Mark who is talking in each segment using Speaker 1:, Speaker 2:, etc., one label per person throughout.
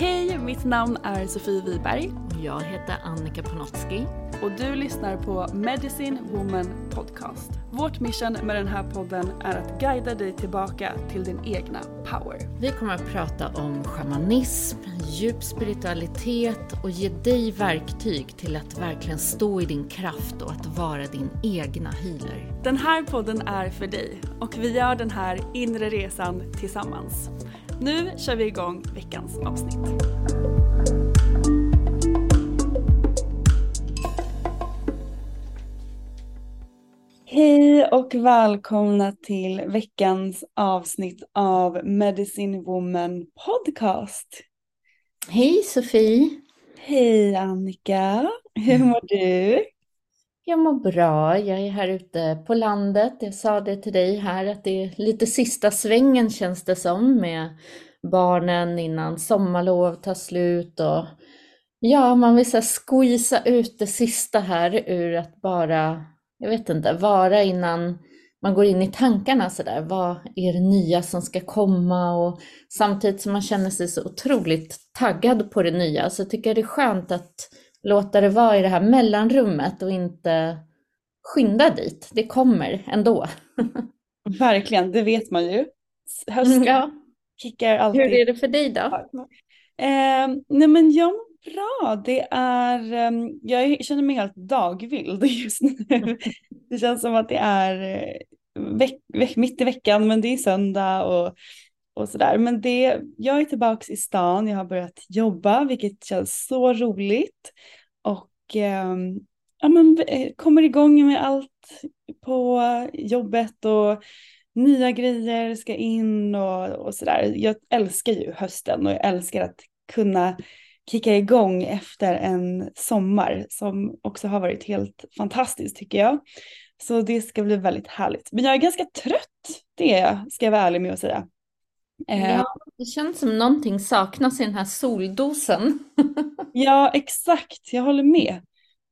Speaker 1: Hej, mitt namn är Sofie Wiberg
Speaker 2: Jag heter Annika Panotski.
Speaker 1: och du lyssnar på Medicine Woman Podcast. Vårt mission med den här podden är att guida dig tillbaka till din egna power.
Speaker 2: Vi kommer att prata om shamanism, djup spiritualitet och ge dig verktyg till att verkligen stå i din kraft och att vara din egna healer.
Speaker 1: Den här podden är för dig och vi gör den här inre resan tillsammans. Nu kör vi igång veckans avsnitt. Hej och välkomna till veckans avsnitt av Medicine Woman Podcast.
Speaker 2: Hej Sofie!
Speaker 1: Hej Annika, hur mår du?
Speaker 2: Jag mår bra. Jag är här ute på landet. Jag sa det till dig här att det är lite sista svängen känns det som med barnen innan sommarlov tar slut och ja, man vill så squeeza ut det sista här ur att bara, jag vet inte, vara innan man går in i tankarna sådär. Vad är det nya som ska komma? Och samtidigt som man känner sig så otroligt taggad på det nya så tycker jag det är skönt att låta det vara i det här mellanrummet och inte skynda dit. Det kommer ändå.
Speaker 1: Verkligen, det vet man ju. Hösten
Speaker 2: Ja.
Speaker 1: kickar alltid.
Speaker 2: Hur är det för dig då?
Speaker 1: Eh, nej men jag mår bra. Det är, ehm, jag känner mig helt dagvild just nu. Det känns som att det är eh, veck, veck, mitt i veckan men det är söndag och, och sådär. Men det, jag är tillbaka i stan, jag har börjat jobba vilket känns så roligt. Och ja, men, eh, kommer igång med allt på jobbet och nya grejer ska in och, och sådär. Jag älskar ju hösten och jag älskar att kunna kicka igång efter en sommar som också har varit helt fantastisk tycker jag. Så det ska bli väldigt härligt. Men jag är ganska trött, det är jag, ska jag vara ärlig med att säga. Eh,
Speaker 2: Ja, det känns som någonting saknas i den här soldosen.
Speaker 1: Ja, exakt. Jag håller med.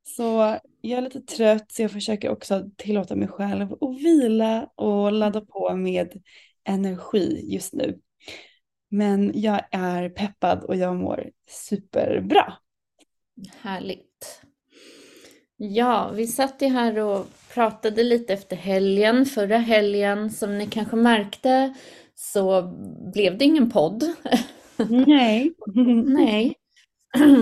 Speaker 1: Så jag är lite trött så jag försöker också tillåta mig själv att vila och ladda på med energi just nu. Men jag är peppad och jag mår superbra.
Speaker 2: Härligt. Ja, vi satt ju här och pratade lite efter helgen. Förra helgen, som ni kanske märkte, så blev det ingen podd.
Speaker 1: Nej.
Speaker 2: Nej.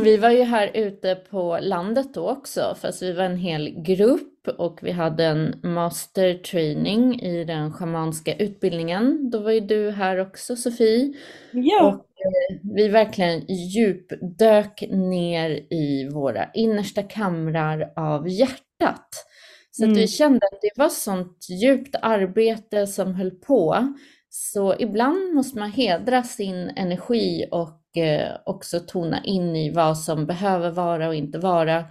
Speaker 2: Vi var ju här ute på landet då också, fast vi var en hel grupp och vi hade en master training i den schamanska utbildningen. Då var ju du här också, Sofie.
Speaker 1: Ja,
Speaker 2: Och eh, vi verkligen djupdök ner i våra innersta kamrar av hjärtat. Så att
Speaker 1: Mm.
Speaker 2: vi kände att det var sånt djupt arbete som höll på. Så ibland måste man hedra sin energi och eh, också tona in i vad som behöver vara och inte vara.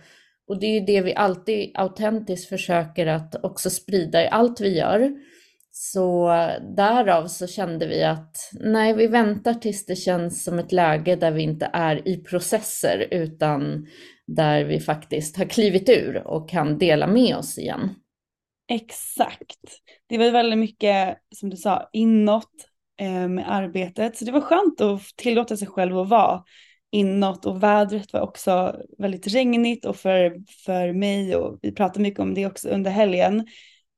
Speaker 2: Och det är ju det vi alltid autentiskt försöker att också sprida i allt vi gör. Så därav så kände vi att nej, vi väntar tills det känns som ett läge där vi inte är i processer utan där vi faktiskt har klivit ur och kan dela med oss igen.
Speaker 1: exakt. Det var väldigt mycket, som du sa, inåt eh, med arbetet. Så det var skönt att tillåta sig själv att vara inåt och vädret var också väldigt regnigt och för, för mig och vi pratade mycket om det också under helgen.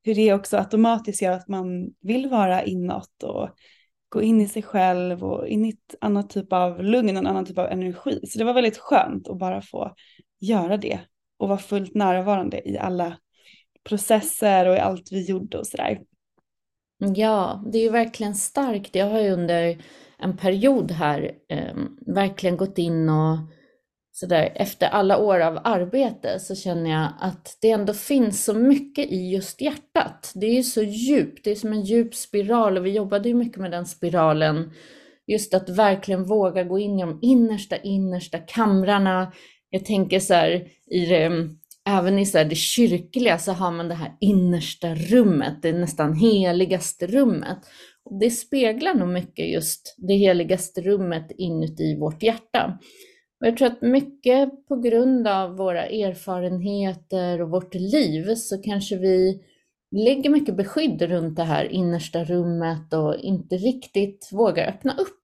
Speaker 1: hur det också automatiskt gör att man vill vara inåt och gå in i sig själv och in i ett annat typ av lugn, en annan typ av energi. Så det var väldigt skönt att bara få göra det och vara fullt närvarande i alla processer och i allt vi gjorde och sådär.
Speaker 2: Ja, det är ju verkligen starkt. Jag har ju under en period här eh, verkligen gått in och sådär, efter alla år av arbete så känner jag att det ändå finns så mycket i just hjärtat. Det är ju så djupt, det är som en djup spiral och vi jobbade ju mycket med den spiralen. Just att verkligen våga gå in i de innersta, innersta kamrarna. Jag tänker så här, i det, ehm, även i så här det kyrkliga så har man det här innersta rummet, det nästan heligaste rummet. Och det speglar nog mycket just det heligaste rummet inuti vårt hjärta. Och jag tror att mycket på grund av våra erfarenheter och vårt liv så kanske vi lägger mycket beskydd runt det här innersta rummet och inte riktigt vågar öppna upp.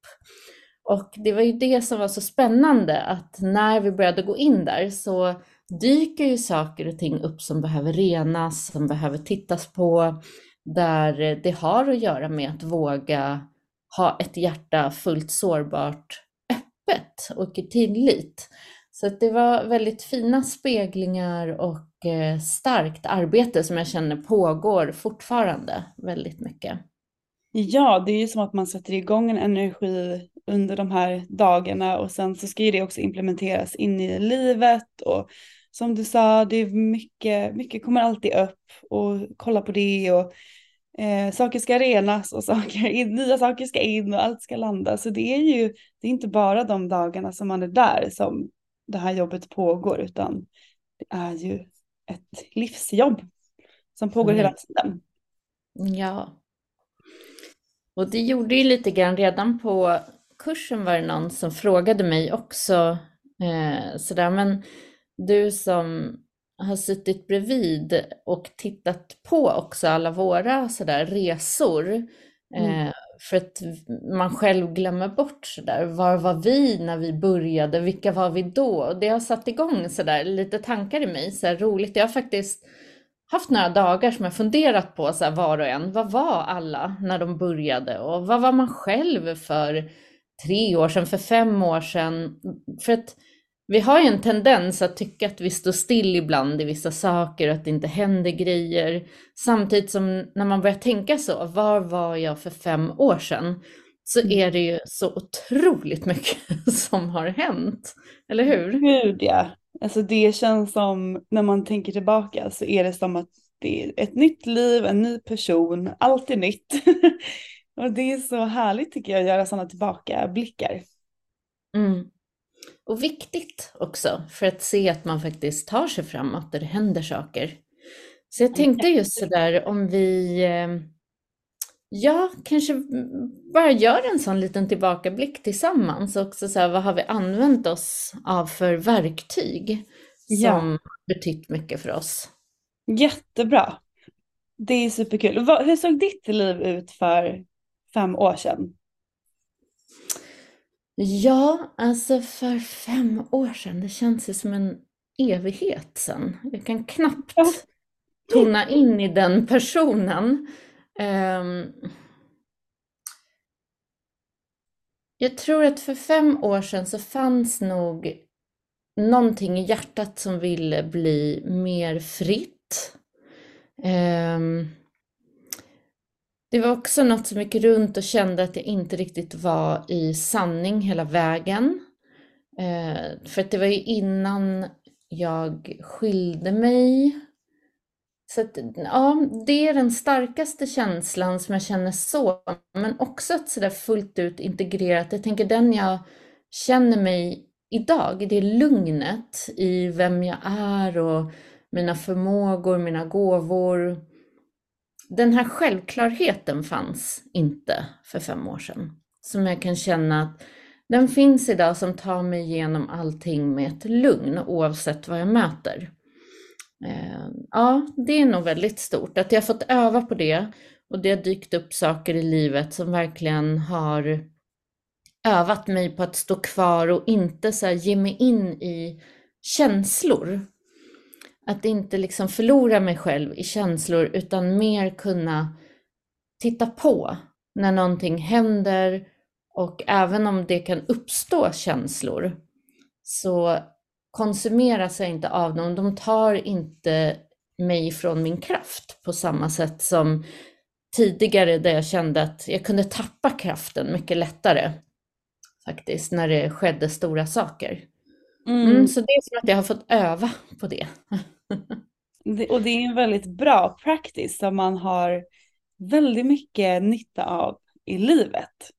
Speaker 2: Och det var ju det som var så spännande att när vi började gå in där så dyker ju saker och ting upp som behöver renas, som behöver tittas på, där det har att göra med att våga ha ett hjärta fullt sårbart öppet och i tillit. Så det var väldigt fina speglingar och eh, starkt arbete som jag känner pågår fortfarande väldigt mycket.
Speaker 1: Ja, det är ju som att man sätter igång en energi under de här dagarna och sen så ska ju det också implementeras in i livet och som du sa, det är mycket, mycket kommer alltid upp och kolla på det och eh, saker ska renas och saker, nya saker ska in och allt ska landa. Så det är ju, det är inte bara de dagarna som man är där som det här jobbet pågår utan det är ju ett livsjobb som pågår mm. hela tiden.
Speaker 2: Ja. Och det gjorde ju lite grann redan på kursen var det någon som frågade mig också eh, sådär, men du som har suttit bredvid och tittat på också alla våra sådär resor. Mm. Eh, för att man själv glömmer bort sådär, var var vi när vi började, vilka var vi då? Och det har satt igång sådär lite tankar i mig, så roligt. Jag har faktiskt haft några dagar som jag funderat på så var och en, vad var alla när de började och vad var man själv för tre år sedan, för fem år sedan? För att vi har ju en tendens att tycka att vi står still ibland i vissa saker och att det inte händer grejer. Samtidigt som när man börjar tänka så, var var jag för fem år sedan? Så mm. är det ju så otroligt mycket som har hänt. Eller hur?
Speaker 1: Gud ja. Alltså det känns som, när man tänker tillbaka så är det som att det är ett nytt liv, en ny person, allt är nytt. och det är så härligt tycker jag att göra sådana tillbakablickar.
Speaker 2: Mm. Och viktigt också för att se att man faktiskt tar sig framåt och det händer saker. Så jag tänkte just sådär om vi, eh, ja, kanske bara gör en sån liten tillbakablick tillsammans också så här, vad har vi använt oss av för verktyg som ja. betytt mycket för oss?
Speaker 1: Jättebra. Det är superkul. Hur såg ditt liv ut för fem år sedan?
Speaker 2: Ja, alltså för fem år sedan, det känns ju som en evighet sedan. Jag kan knappt tona in i den personen. Um, jag tror att för fem år sedan så fanns nog någonting i hjärtat som ville bli mer fritt. Um, det var också något som gick runt och kände att jag inte riktigt var i sanning hela vägen. Eh, för att det var ju innan jag skilde mig. Så att, ja, det är den starkaste känslan som jag känner så. Men också att sådär fullt ut integrerat. Jag tänker den jag känner mig idag, det är lugnet i vem jag är och mina förmågor, mina gåvor den här självklarheten fanns inte för fem år sedan. Som jag kan känna att den finns idag som tar mig igenom allting med ett lugn oavsett vad jag möter. Eh, ja, det är nog väldigt stort att jag har fått öva på det och det har dykt upp saker i livet som verkligen har övat mig på att stå kvar och inte så ge mig in i känslor att inte liksom förlora mig själv i känslor utan mer kunna titta på när någonting händer och även om det kan uppstå känslor så konsumeras jag inte av dem. De tar inte mig från min kraft på samma sätt som tidigare där jag kände att jag kunde tappa kraften mycket lättare faktiskt när det skedde stora saker. Mm. Mm, så det är som att jag har fått öva på det
Speaker 1: och det är en väldigt bra practice som man har väldigt mycket nytta av i livet.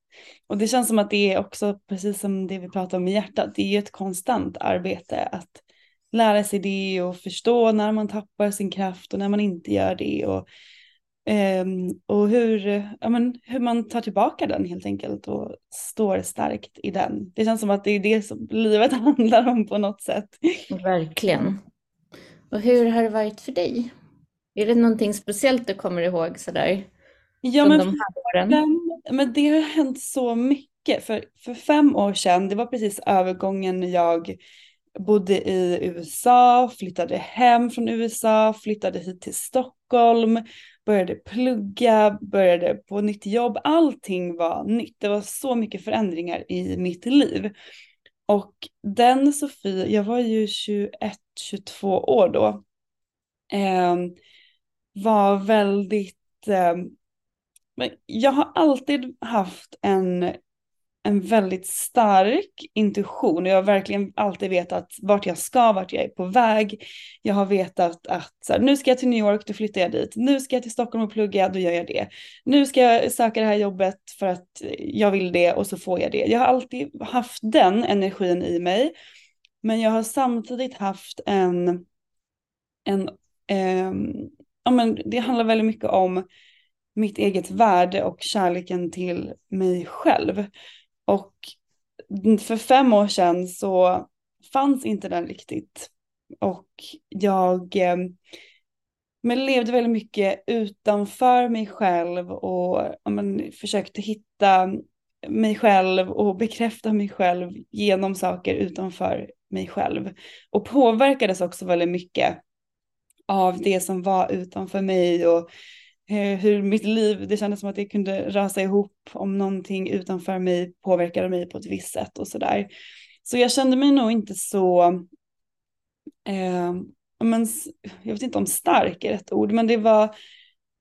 Speaker 1: Och det känns som att det är också precis som det vi pratar om i hjärtat, det är ju ett konstant arbete att lära sig det och förstå när man tappar sin kraft och när man inte gör det och, ehm, och hur, ja, men, hur man tar tillbaka den helt enkelt och står starkt i den. Det känns som att det är det som livet handlar om på något sätt.
Speaker 2: Verkligen. Och hur har det varit för dig? Är det någonting speciellt du kommer ihåg sådär?
Speaker 1: Ja, men, de fem, men det har hänt så mycket. För, för fem år sedan, det var precis övergången när jag bodde i USA, flyttade hem från USA, flyttade hit till Stockholm, började plugga, började på nytt jobb. Allting var nytt. Det var så mycket förändringar i mitt liv. Och den Sofie, jag var ju 21, 22 år då, eh, var väldigt eh, jag har alltid haft en, en väldigt stark intuition och jag har verkligen alltid vetat vart jag ska, vart jag är på väg. Jag har vetat att så här, nu ska jag till New York, då flyttar jag dit. Nu ska jag till Stockholm och plugga, då gör jag det. Nu ska jag söka det här jobbet för att jag vill det och så får jag det. Jag har alltid haft den energin i mig. Men jag har samtidigt haft en, en eh, ja men det handlar väldigt mycket om mitt eget värde och kärleken till mig själv. Och för fem år sedan så fanns inte den riktigt. Och jag eh, men levde väldigt mycket utanför mig själv och men, försökte hitta mig själv och bekräfta mig själv genom saker utanför mig själv. Och påverkades också väldigt mycket av det som var utanför mig och Eh, hur mitt liv, det kändes som att det kunde rasa ihop om någonting utanför mig påverkade mig på ett visst sätt och sådär. Så jag kände mig nog inte så, eh, men, jag vet inte om stark är rätt ord, men det var,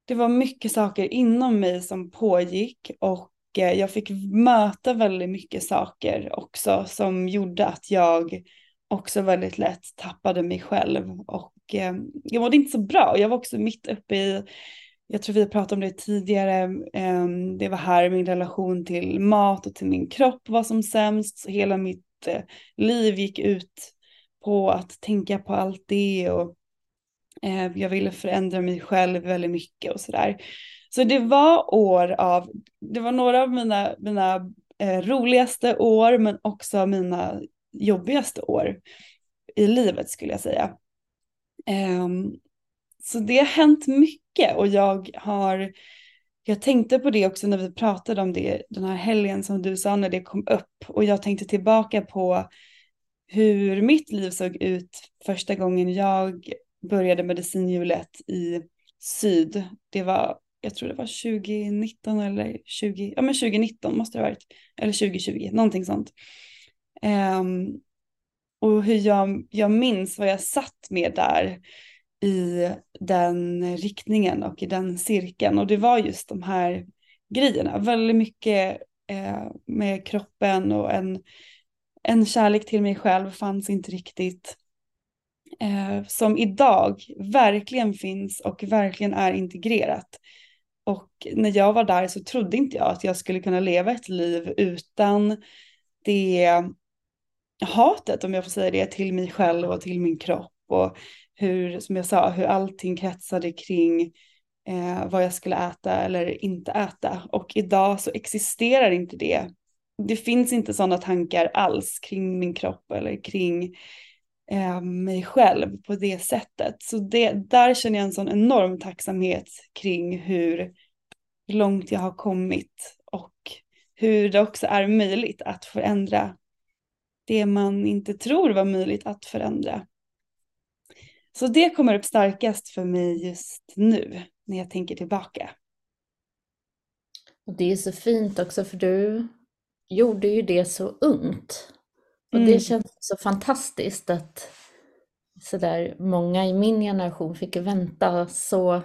Speaker 1: det var mycket saker inom mig som pågick och eh, jag fick möta väldigt mycket saker också som gjorde att jag också väldigt lätt tappade mig själv och eh, jag mådde inte så bra. Jag var också mitt uppe i jag tror vi pratade om det tidigare, ehm, det var här min relation till mat och till min kropp var som sämst. Så hela mitt eh, liv gick ut på att tänka på allt det och eh, jag ville förändra mig själv väldigt mycket och sådär. Så det var år av, det var några av mina, mina eh, roligaste år men också mina jobbigaste år i livet skulle jag säga. Ehm, så det har hänt mycket och jag har, jag tänkte på det också när vi pratade om det den här helgen som du sa när det kom upp och jag tänkte tillbaka på hur mitt liv såg ut första gången jag började medicinhjulet i syd. Det var, jag tror det var 2019 eller 20, ja men 2019 måste det ha varit, eller 2020, någonting sånt. Um, och hur jag, jag minns vad jag satt med där i den riktningen och i den cirkeln. Och det var just de här grejerna, väldigt mycket eh, med kroppen och en, en kärlek till mig själv fanns inte riktigt. Eh, som idag verkligen finns och verkligen är integrerat. Och när jag var där så trodde inte jag att jag skulle kunna leva ett liv utan det hatet, om jag får säga det, till mig själv och till min kropp och hur, som jag sa, hur allting kretsade kring eh, vad jag skulle äta eller inte äta. Och idag så existerar inte det. Det finns inte sådana tankar alls kring min kropp eller kring eh, mig själv på det sättet. Så det, där känner jag en sån enorm tacksamhet kring hur långt jag har kommit och hur det också är möjligt att förändra det man inte tror var möjligt att förändra. Så det kommer upp starkast för mig just nu när jag tänker tillbaka.
Speaker 2: Och det är så fint också för du gjorde ju det så ungt. Och
Speaker 1: Mm.
Speaker 2: det känns så fantastiskt att sådär många i min generation fick vänta så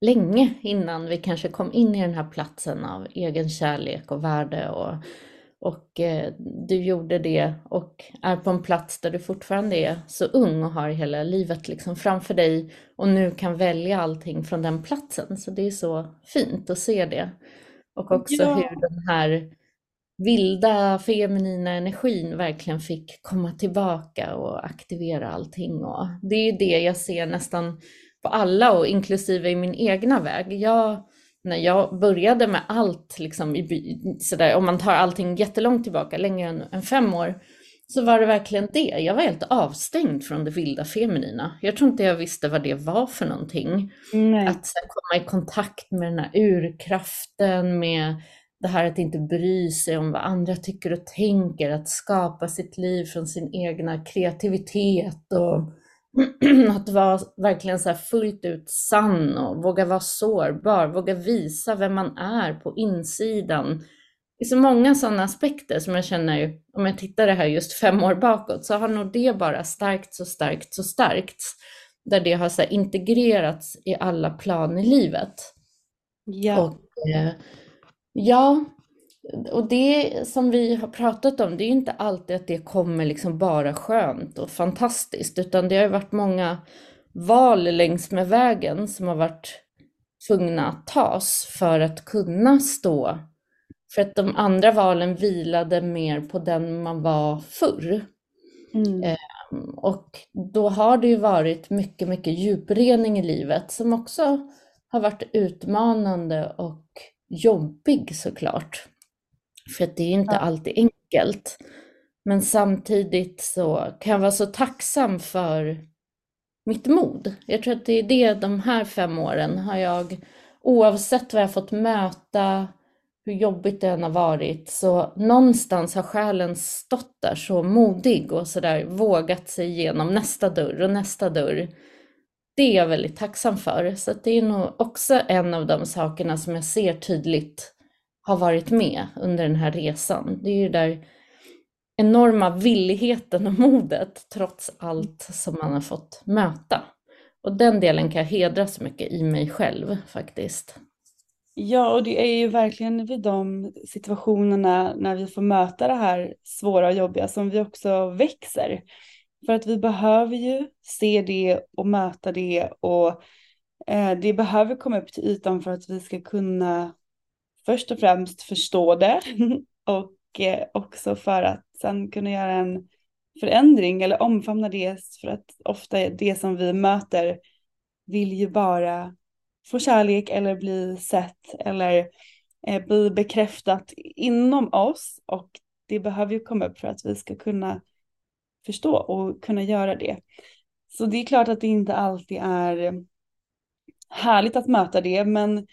Speaker 2: länge innan vi kanske kom in i den här platsen av egen kärlek och värde och, och eh, du gjorde det och är på en plats där du fortfarande är så ung och har hela livet liksom framför dig och nu kan välja allting från den platsen. Så det är så fint att se det. Och också
Speaker 1: Ja.
Speaker 2: hur den här vilda feminina energin verkligen fick komma tillbaka och aktivera allting. Och det är det jag ser nästan på alla och inklusive i min egna väg. Jag, när jag började med allt, liksom, i, by- sådär, om man tar allting jättelångt tillbaka, längre än, än fem år, så var det verkligen det. Jag var helt avstängd från det vilda feminina. Jag tror inte jag visste vad det var för någonting.
Speaker 1: Nej.
Speaker 2: Att sen komma i kontakt med den här urkraften, med det här att inte bry sig om vad andra tycker och tänker, att skapa sitt liv från sin egna kreativitet och att vara verkligen så fullt ut sann och våga vara sårbar, våga visa vem man är på insidan. Det är så många sådana aspekter som jag känner, om jag tittar det här just fem år bakåt, så har nog det bara stärkts och stärkts och stärkts. Där det har så integrerats i alla plan i livet.
Speaker 1: Ja.
Speaker 2: Och eh, ja, och det som vi har pratat om, det är ju inte alltid att det kommer liksom bara skönt och fantastiskt, utan det har ju varit många val längs med vägen som har varit tvungna att tas för att kunna stå. För att de andra valen vilade mer på den man var förr.
Speaker 1: Mm.
Speaker 2: Eh, Och då har det ju varit mycket, mycket djuprening i livet som också har varit utmanande och jobbig såklart. För att det är inte alltid enkelt. Men samtidigt så kan jag vara så tacksam för mitt mod. Jag tror att det är det de här fem åren har jag, oavsett vad jag fått möta, hur jobbigt det än har varit, så någonstans har själen stått där så modig och sådär vågat sig igenom nästa dörr och nästa dörr. Det är jag väldigt tacksam för. Så det är nog också en av de sakerna som jag ser tydligt har varit med under den här resan. Det är ju där enorma villigheten och modet trots allt som man har fått möta. Och den delen kan jag hedra så mycket i mig själv faktiskt.
Speaker 1: Ja, och det är ju verkligen vid de situationerna när vi får möta det här svåra och jobbiga som vi också växer. För att vi behöver ju se det och möta det och eh, det behöver komma upp till ytan för att vi ska kunna först och främst förstå det och eh, också för att sen kunna göra en förändring eller omfamna det för att ofta det som vi möter vill ju bara få kärlek eller bli sett eller eh, bli bekräftat inom oss och det behöver ju komma upp för att vi ska kunna förstå och kunna göra det. Så det är klart att det inte alltid är härligt att möta det men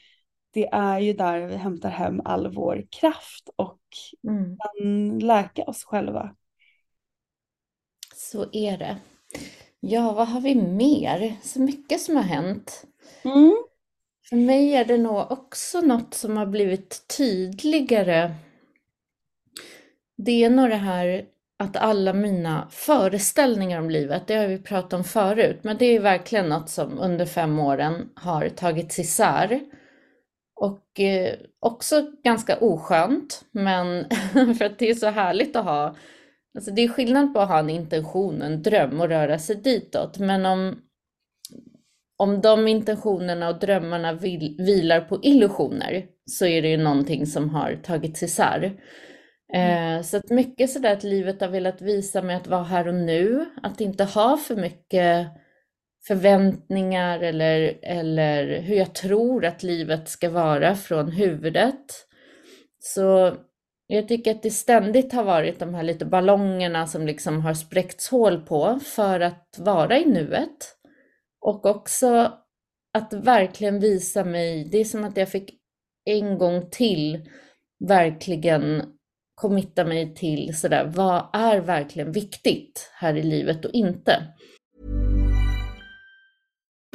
Speaker 1: det är ju där vi hämtar hem all vår kraft och
Speaker 2: Mm.
Speaker 1: kan läka oss själva.
Speaker 2: Så är det. Ja, vad har vi mer? Så mycket som har hänt.
Speaker 1: Mm.
Speaker 2: För mig är det nog också något som har blivit tydligare. Det är nog det här att alla mina föreställningar om livet, det har vi pratat om förut, men det är verkligen något som under fem åren har tagits isär. Och eh, också ganska oskönt, men för att det är så härligt att ha, alltså det är skillnad på att ha en intention, en dröm och röra sig ditåt, men om, om de intentionerna och drömmarna vil, vilar på illusioner så är det ju någonting som har tagits isär. Eh, så att mycket sådär att livet har velat visa mig att vara här och nu, att inte ha för mycket förväntningar eller, eller hur jag tror att livet ska vara från huvudet. Så jag tycker att det ständigt har varit de här lite ballongerna som liksom har spräckts hål på för att vara i nuet. Och också att verkligen visa mig, det är som att jag fick en gång till verkligen committa mig till sådär, vad är verkligen viktigt här i livet och inte?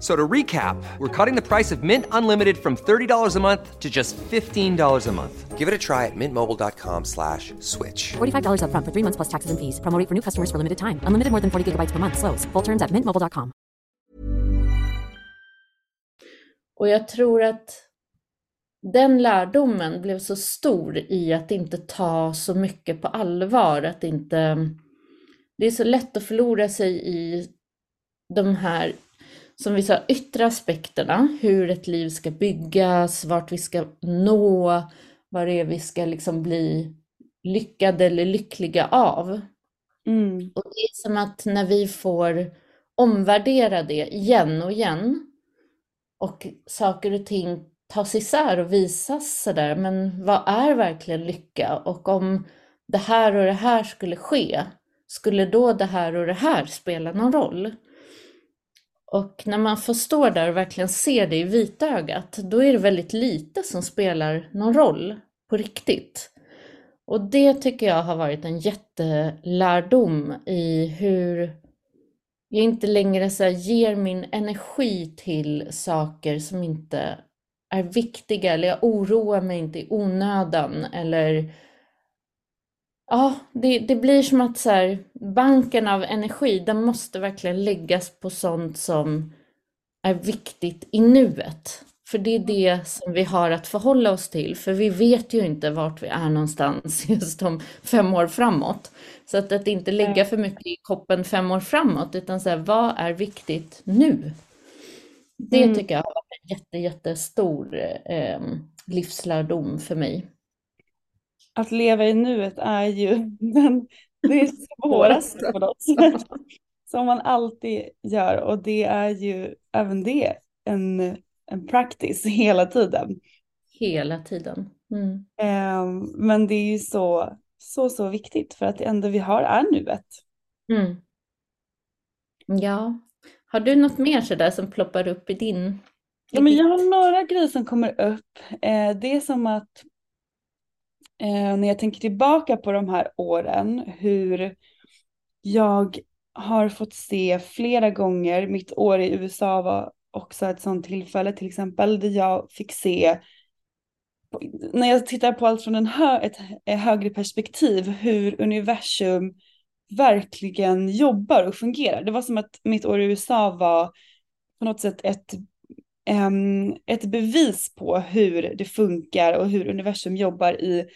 Speaker 3: So to recap, we're cutting the price of Mint Unlimited from $30 a month to just $15 a month. Give it a try at mintmobile.com slash switch.
Speaker 4: $45 upfront for three months plus taxes and fees. Promo for new customers for limited time. Unlimited more than 40 gigabytes per month. Slows. Full terms at mintmobile.com.
Speaker 2: Och jag tror att den lärdomen blev så stor i att inte ta så mycket på allvar, att inte... Det är så lätt att förlora sig i de här, som vi sa, yttre aspekterna, hur ett liv ska byggas, vart vi ska nå, vad det är vi ska liksom bli lyckade eller lyckliga av.
Speaker 1: Mm.
Speaker 2: Och det är som att när vi får omvärdera det igen och igen och saker och ting tas isär och visas sådär, men vad är verkligen lycka? Och om det här och det här skulle ske, skulle då det här och det här spela någon roll? Och när man får stå där och verkligen se det i vitögat, då är det väldigt lite som spelar någon roll på riktigt. Och det tycker jag har varit en jättelärdom i hur jag inte längre så ger min energi till saker som inte är viktiga eller jag oroar mig inte i onödan eller Ja, det, det blir som att så här, banken av energi, den måste verkligen läggas på sånt som är viktigt i nuet. För det är det som vi har att förhålla oss till, för vi vet ju inte vart vi är någonstans just om fem år framåt. Så att, att inte lägga för mycket i koppen fem år framåt, utan så här, vad är viktigt nu? Det
Speaker 1: Mm.
Speaker 2: tycker jag har varit en jätte, jättestor eh, livslärdom för mig.
Speaker 1: Att leva i nuet är ju den, det är svåraste något sätt. Som man alltid gör och det är ju även det en, en practice hela tiden.
Speaker 2: Hela tiden. Mm.
Speaker 1: Eh, men det är ju så, så, så viktigt för att det enda vi har är nuet.
Speaker 2: Mm. Ja. Har du något mer sådär som ploppar upp i din?
Speaker 1: Ja, men jag har några grejer som kommer upp. Eh, det är som att eh, när jag tänker tillbaka på de här åren, hur jag har fått se flera gånger, mitt år i USA var också ett sånt tillfälle till exempel, där jag fick se, när jag tittar på allt från en hö ett högre perspektiv, hur universum verkligen jobbar och fungerar. Det var som att mitt år i USA var på något sätt ett ett bevis på hur det funkar och hur universum jobbar i,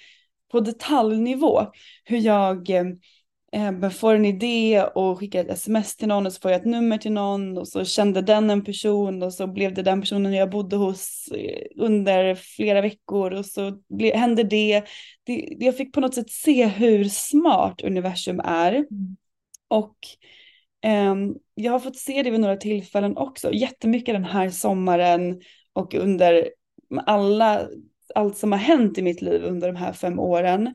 Speaker 1: på detaljnivå. Hur jag eh, får en idé och skickar ett sms till någon och så får jag ett nummer till någon och så kände den en person och så blev det den personen jag bodde hos eh, under flera veckor och så ble, hände det. det. Jag fick på något sätt se hur smart universum är. Och Ehm, Ehm, jag har fått se det vid några tillfällen också, jättemycket den här sommaren och under alla, allt som har hänt i mitt liv under de här fem åren.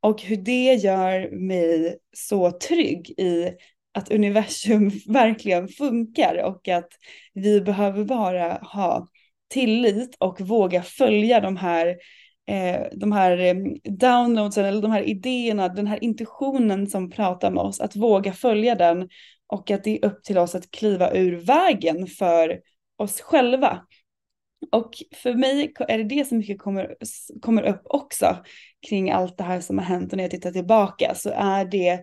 Speaker 1: Och hur det gör mig så trygg i att universum verkligen funkar och att vi behöver bara ha tillit och våga följa de här eh, de här ehm, downloadsen eller de här idéerna, den här intuitionen som pratar med oss, att våga följa den och att det är upp till oss att kliva ur vägen för oss själva. Och för mig är det det som mycket kommer, kommer upp också kring allt det här som har hänt och när jag tittar tillbaka så är det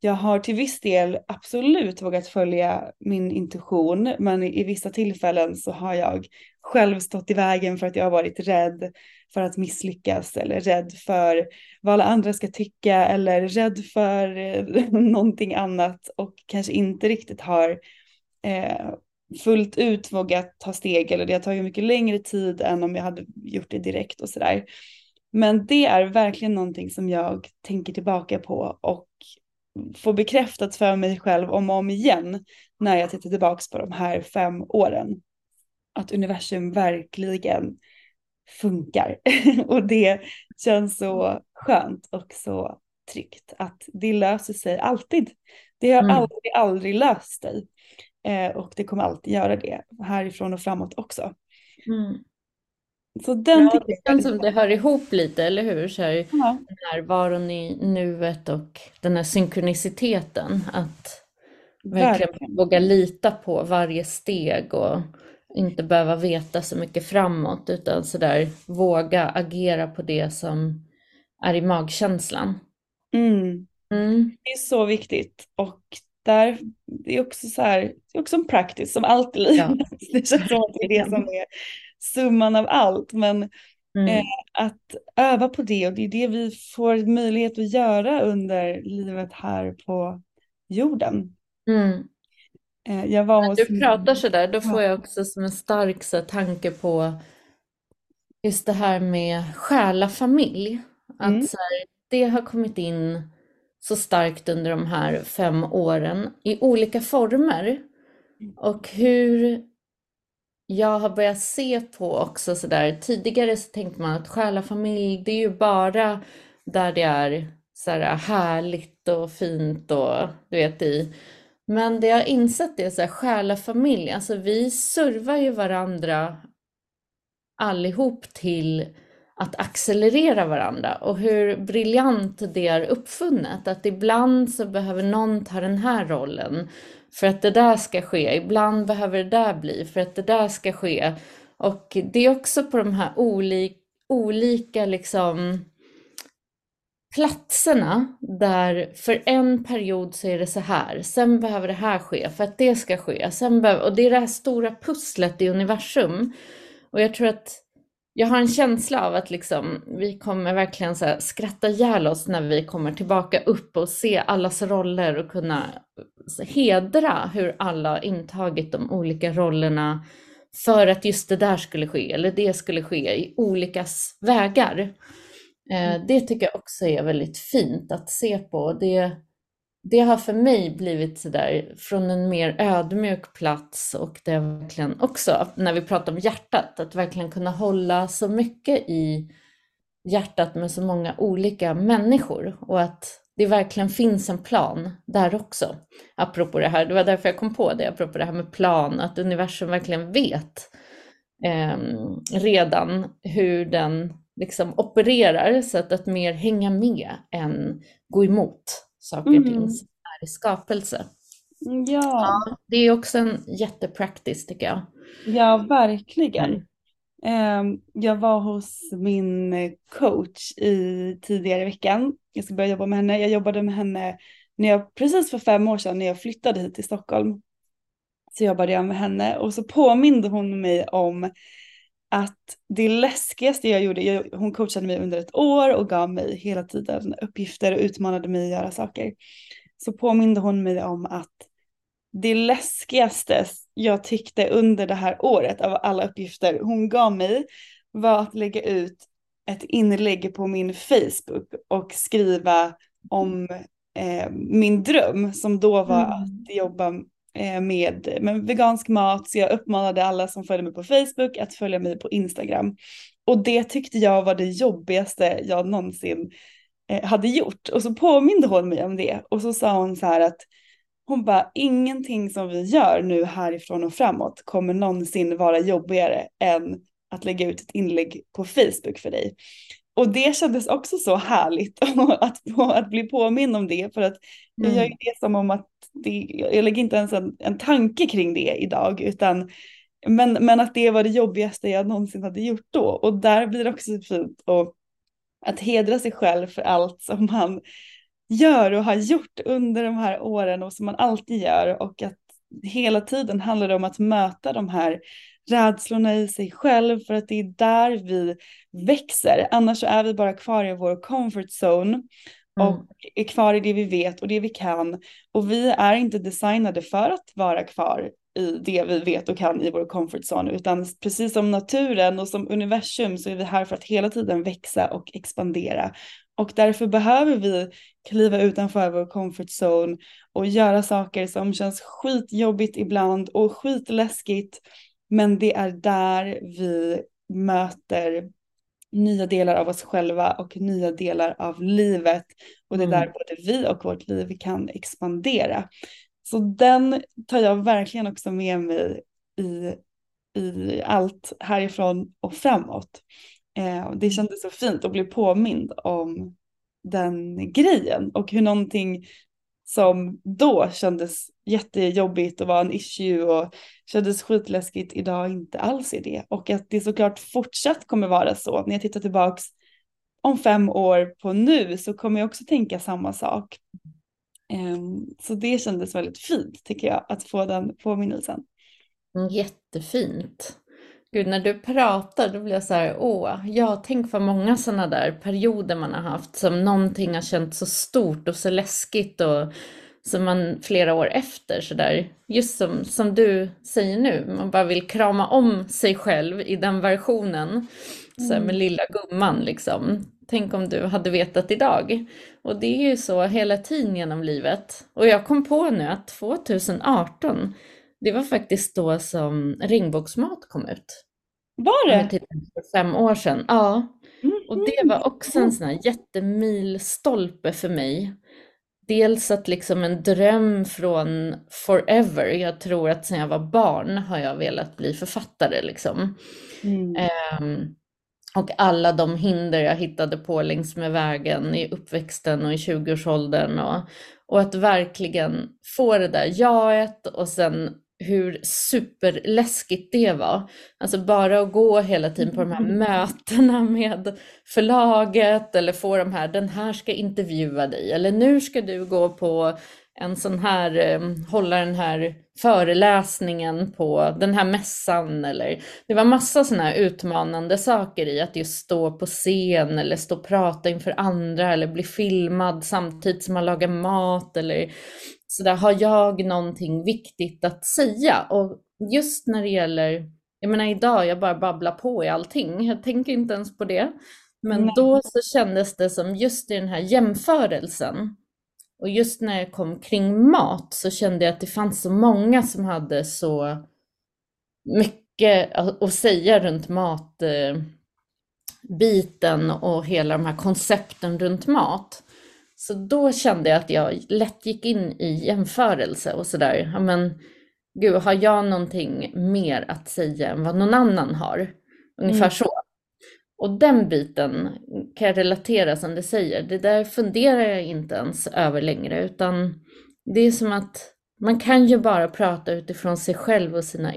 Speaker 1: jag har till viss del absolut vågat följa min intuition men i, i vissa tillfällen så har jag själv stått i vägen för att jag har varit rädd för att misslyckas eller rädd för vad alla andra ska tycka eller rädd för eh, någonting annat och kanske inte riktigt har eh, fullt ut vågat ta steg eller det har tagit mycket längre tid än om jag hade gjort det direkt och sådär. Men det är verkligen någonting som jag tänker tillbaka på och får bekräftat för mig själv om och om igen när jag tittar tillbaka på de här fem åren. Att universum verkligen funkar och det känns så skönt och så tryggt att det löser sig alltid. Det har mm. aldrig, aldrig löst sig eh, och det kommer alltid göra det härifrån och framåt också.
Speaker 2: Mm.
Speaker 1: Så den
Speaker 2: ja, det känns som det hör ihop lite, eller hur? Så här, ja. Närvaron i nuet och den här synkroniciteten. Att verkligen, verkligen våga lita på varje steg och inte behöva veta så mycket framåt utan sådär våga agera på det som är i magkänslan.
Speaker 1: Mm. Mm. Det är så viktigt och där, det är också så här, det är också en practice som allt i livet. Ja. Det känns som att det är det som är summan av allt. Men mm. eh, att öva på det och det är det vi får möjlighet att göra under livet här på jorden.
Speaker 2: Mm.
Speaker 1: Eh, jag var
Speaker 2: När du pratar sådär, då får jag också som en stark så, tanke på just det här med själafamilj. Att mm. så här, det har kommit in så starkt under de här fem åren i olika former. Och hur jag har börjat se på också sådär, tidigare så tänkte man att själafamilj, det är ju bara där det är så här härligt och fint och du vet i. Men det jag har insett är så här, själafamilj, alltså vi servar ju varandra allihop till att accelerera varandra och hur briljant det är uppfunnet. Att ibland så behöver någon ta den här rollen för att det där ska ske. Ibland behöver det där bli för att det där ska ske. Och det är också på de här olika, olika liksom platserna där för en period så är det så här, sen behöver det här ske för att det ska ske. Sen behöver, och det är det här stora pusslet i universum. Och jag tror att jag har en känsla av att liksom, vi kommer verkligen så skratta ihjäl oss när vi kommer tillbaka upp och se allas roller och kunna hedra hur alla intagit de olika rollerna för att just det där skulle ske eller det skulle ske i olika vägar. Eh, mm. Det tycker jag också är väldigt fint att se på. Det, det har för mig blivit sådär från en mer ödmjuk plats och det verkligen också, när vi pratar om hjärtat, att verkligen kunna hålla så mycket i hjärtat med så många olika människor och att det verkligen finns en plan där också. Apropå det här, det var därför jag kom på det, apropå det här med plan, att universum verkligen vet eh, redan hur den liksom opererar att, mer hänga med än gå emot saker och ting mm. som är i skapelse.
Speaker 1: Ja. ja.
Speaker 2: Det är också en jättepractice tycker jag.
Speaker 1: Ja, verkligen. Mm. Jag var hos min coach i tidigare i veckan. Jag ska börja jobba med henne. Jag jobbade med henne när jag, precis för fem år sedan när jag flyttade hit till Stockholm. Så jobbade jag med henne och så påminde hon mig om att det läskigaste jag gjorde, jag, hon coachade mig under ett år och gav mig hela tiden uppgifter och utmanade mig att göra saker. Så påminde hon mig om att det läskigaste jag tyckte under det här året av alla uppgifter hon gav mig var att lägga ut ett inlägg på min Facebook och skriva om eh, min dröm som då var mm. att jobba Eh, med, med vegansk mat så jag uppmanade alla som följer mig på Facebook att följa mig på Instagram. Och det tyckte jag var det jobbigaste jag någonsin eh, hade gjort. Och så påminde hon mig om det och så sa hon så här att hon bara ingenting som vi gör nu härifrån och framåt kommer någonsin vara jobbigare än att lägga ut ett inlägg på Facebook för dig. Och det kändes också så härligt att, att bli påminn om det för att jag gör mm. det som om att det, jag lägger inte ens en, en tanke kring det idag utan men, men att det var det jobbigaste jag någonsin hade gjort då och där blir det också fint och att hedra sig själv för allt som man gör och har gjort under de här åren och som man alltid gör och att hela tiden handlar det om att möta de här rädslorna i sig själv för att det är där vi växer. Annars så är vi bara kvar i vår comfort zone och mm. är kvar i det vi vet och det vi kan. Och vi är inte designade för att vara kvar i det vi vet och kan i vår comfort zone utan precis som naturen och som universum så är vi här för att hela tiden växa och expandera. Och därför behöver vi kliva utanför vår comfort zone och göra saker som känns skitjobbigt ibland och skitläskigt. Men det är där vi möter nya delar av oss själva och nya delar av livet. Och det är där mm. både vi och vårt liv kan expandera. Så den tar jag verkligen också med mig i, i allt härifrån och framåt. Eh, det kändes så fint att bli påmind om den grejen och hur någonting som då kändes jättejobbigt och var en issue och kändes skitläskigt idag inte alls är det. Och att det såklart fortsatt kommer vara så. När jag tittar tillbaks om fem år på nu så kommer jag också tänka samma sak. Um, så det kändes väldigt fint tycker jag att få den påminnelsen.
Speaker 2: Mm, jättefint. Gud, när du pratar då blir jag så här, åh, ja, tänk vad många sådana där perioder man har haft som någonting har känts så stort och så läskigt och som man flera år efter sådär, just som, som du säger nu, man bara vill krama om sig själv i den versionen, så här, med mm. lilla gumman liksom. Tänk om du hade vetat idag. Och det är ju så hela tiden genom livet. Och jag kom på nu att 2018, det var faktiskt då som regnbågsmat kom ut.
Speaker 1: Var det?
Speaker 2: För fem år sedan, ja. Och det var också en sån här jättemilstolpe för mig. Dels att liksom en dröm från forever. Jag tror att sedan jag var barn har jag velat bli författare liksom. Mm. Um, och alla de hinder jag hittade på längs med vägen i uppväxten och i 20-årsåldern. Och, och att verkligen få det där jaet och sen hur superläskigt det var. Alltså bara att gå hela tiden på de här mm. mötena med förlaget eller få de här, den här ska intervjua dig eller nu ska du gå på en sån här, eh, hålla den här föreläsningen på den här mässan eller det var massa sådana här utmanande saker i att just stå på scen eller stå och prata inför andra eller bli filmad samtidigt som man lagar mat eller så där har jag någonting viktigt att säga och just när det gäller, jag menar idag jag bara babblar på i allting, jag tänker inte ens på det. Men Nej. då så kändes det som just i den här jämförelsen och just när jag kom kring mat så kände jag att det fanns så många som hade så mycket att säga runt matbiten och hela de här koncepten runt mat. Så då kände jag att jag lätt gick in i jämförelse och sådär, ja men gud, har jag någonting mer att säga än vad någon annan har? Ungefär mm. så. Och den biten kan jag relatera som du säger, det där funderar jag inte ens över längre, utan det är som att man kan ju bara prata utifrån sig själv och sina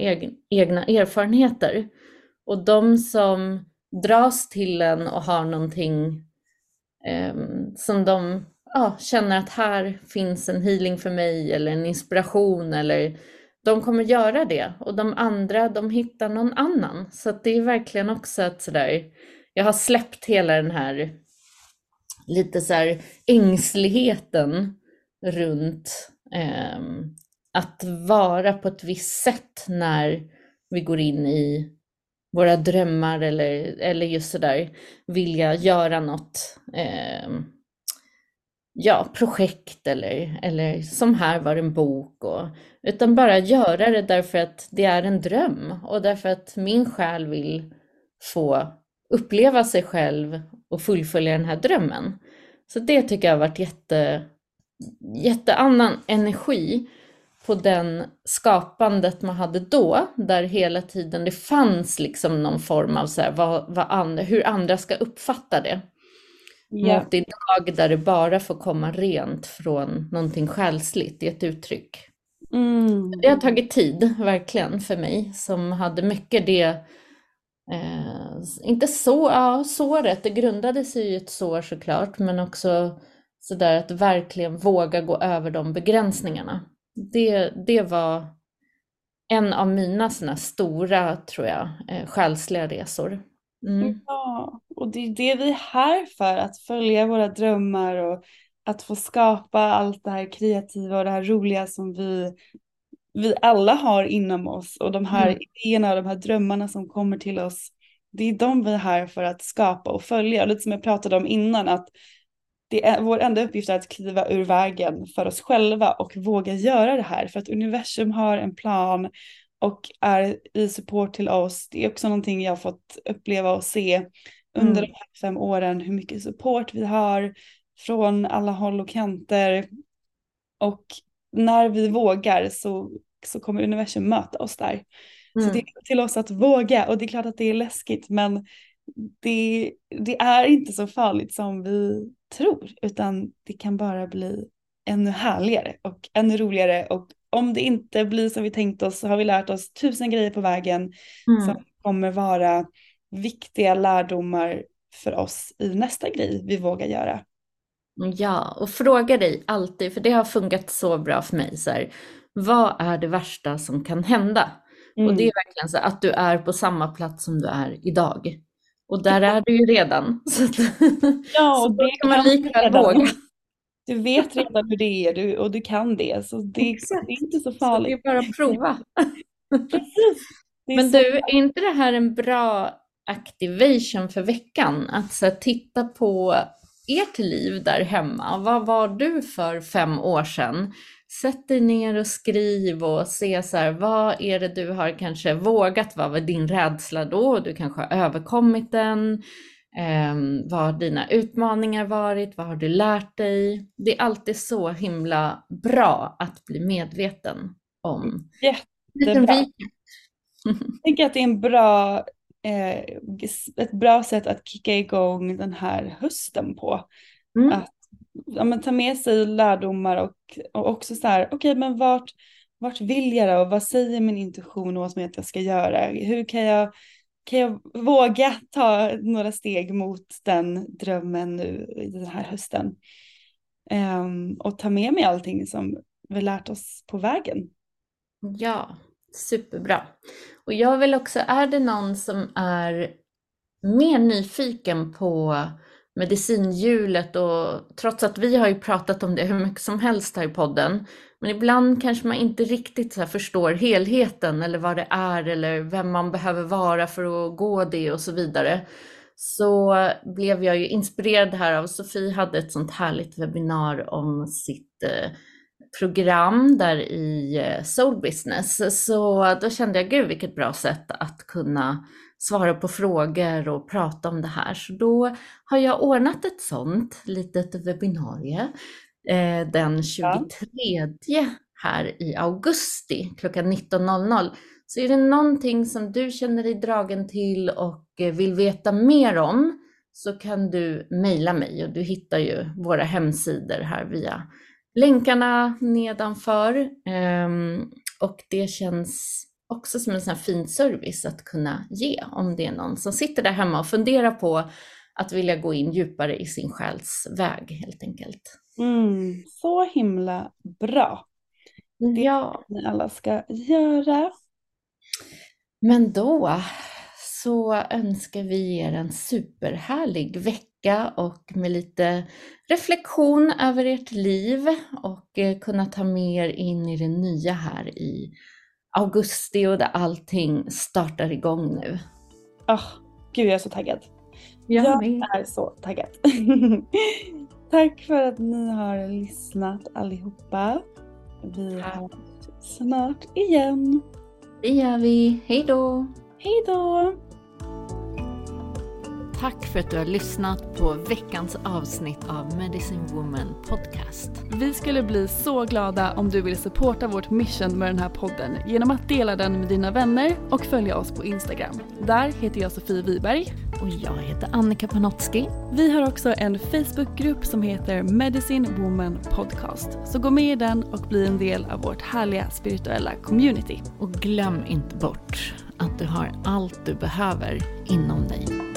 Speaker 2: egna erfarenheter. Och de som dras till en och har någonting Ehm, som de ja, känner att här finns en healing för mig eller en inspiration eller de kommer göra det och de andra de hittar någon annan. Så det är verkligen också att sådär, jag har släppt hela den här lite så här ängsligheten runt eh, att vara på ett visst sätt när vi går in i våra drömmar eller, eller just sådär vilja göra något eh, ja, projekt eller, eller som här var en bok. Och, utan bara göra det därför att det är en dröm och därför att min själ vill få uppleva sig själv och fullfölja den här drömmen. Så det tycker jag har varit jätte, jätteannan energi på den skapandet man hade då, där hela tiden det fanns liksom någon form av så här, vad, vad and, hur andra ska uppfatta det. Yeah. Mot idag där det bara får komma rent från någonting själsligt i ett uttryck. Mm. Det har tagit tid, verkligen, för mig som hade mycket det, eh, inte så, ja, såret, det grundade sig i ett sår såklart, men också sådär att verkligen våga gå över de begränsningarna det, det var en av mina såna stora, tror jag, eh, själsliga resor.
Speaker 1: Mm. Ja, och det är det vi är här för, att följa våra drömmar och att få skapa allt det här kreativa och det här roliga som vi vi alla har inom oss och de här
Speaker 2: Mm.
Speaker 1: idéerna och de här drömmarna som kommer till oss. Det är de vi är här för att skapa och följa. Lite som jag pratade om innan att det är, vår enda uppgift är att kliva ur vägen för oss själva och våga göra det här för att universum har en plan och är i support till oss. Det är också någonting jag har fått uppleva och se under
Speaker 2: Mm.
Speaker 1: de här fem åren hur mycket support vi har från alla håll och kanter. Och när vi vågar så, så kommer universum möta oss där. Så
Speaker 2: Mm.
Speaker 1: det är till oss att våga och det är klart att det är läskigt men det, det är inte så farligt som vi tror utan det kan bara bli ännu härligare och ännu roligare och om det inte blir som vi tänkt oss så har vi lärt oss tusen grejer på vägen
Speaker 2: Mm.
Speaker 1: som kommer vara viktiga lärdomar för oss i nästa grej vi vågar göra.
Speaker 2: Ja, och fråga dig alltid, för det har funkat så bra för mig, så här, vad är det värsta som kan hända? Och det är verkligen så att du är på samma plats som du är idag. Och där är du ju redan. Så,
Speaker 1: Ja, och det
Speaker 2: kan man likväl våga.
Speaker 1: Du vet redan hur det är du, och du kan det så det,
Speaker 2: Exakt.
Speaker 1: det är inte så
Speaker 2: Så det
Speaker 1: farligt.
Speaker 2: är bara att prova.
Speaker 1: Precis.
Speaker 2: Men du, är inte det här en bra activation för veckan? Att så här, titta på ert liv där hemma. Vad var du för fem år sedan? Sätt dig ner och skriv och se så här, vad är det du har kanske vågat? Vad var din rädsla då? Du kanske har överkommit den. Ehm, vad har dina utmaningar varit? Vad har du lärt dig? Det är alltid så himla bra att bli medveten om.
Speaker 1: Jättebra. Jag tänker att det är en bra, eh, ett bra sätt att kicka igång den här hösten på.
Speaker 2: Mm.
Speaker 1: Att ja, men, ta med sig lärdomar och, och också så här, okej men vart, vart vill jag då? Och vad säger min intuition och vad som är att jag ska göra? Hur kan jag, kan jag våga ta några steg mot den drömmen nu i den här hösten? Um, och ta med mig allting som vi lärt oss på vägen.
Speaker 2: Ja, superbra. Och jag vill också, är det någon som är mer nyfiken på medicinhjulet och trots att vi har ju pratat om det hur mycket som helst här i podden, men ibland kanske man inte riktigt så här förstår helheten eller vad det är eller vem man behöver vara för att gå det och så vidare. Så blev jag ju inspirerad här av Sofie hade ett sånt härligt webbinar om sitt eh, program där i eh, Soul Business. Så då kände jag, gud vilket bra sätt att kunna svara på frågor och prata om det här. Så då har jag ordnat ett sånt litet webbinarie eh, den 23 här i augusti klockan 19.00. Så är det någonting som du känner dig dragen till och eh, vill veta mer om så kan du mejla mig och du hittar ju våra hemsidor här via länkarna nedanför. Ehm, och det känns också som en sån fin service att kunna ge om det är någon som sitter där hemma och funderar på att vilja gå in djupare i sin själs väg helt enkelt.
Speaker 1: Mm, så himla bra.
Speaker 2: Ja,
Speaker 1: Ni alla ska göra.
Speaker 2: men då så önskar vi er en superhärlig vecka och med lite reflektion över ert liv och eh, kunna ta med er in i det nya här i augusti och där allting startar igång nu.
Speaker 1: Oh, gud, jag är så taggad.
Speaker 2: Jag
Speaker 1: Jag är så taggad. Tack för att ni har lyssnat allihopa. Vi hörs snart igen.
Speaker 2: Det gör vi. Hej då!
Speaker 1: Hej då!
Speaker 2: Tack för att du har lyssnat på veckans avsnitt av Medicine Woman Podcast.
Speaker 5: Vi skulle bli så glada om du vill supporta vårt mission med den här podden genom att dela den med dina vänner och följa oss på Instagram. Där heter jag Sofie Wiberg.
Speaker 2: Och jag heter Annika Panotski.
Speaker 5: Vi har också en Facebookgrupp som heter Medicine Woman Podcast. Så gå med i den och bli en del av vårt härliga spirituella community.
Speaker 2: Och glöm inte bort att du har allt du behöver inom dig.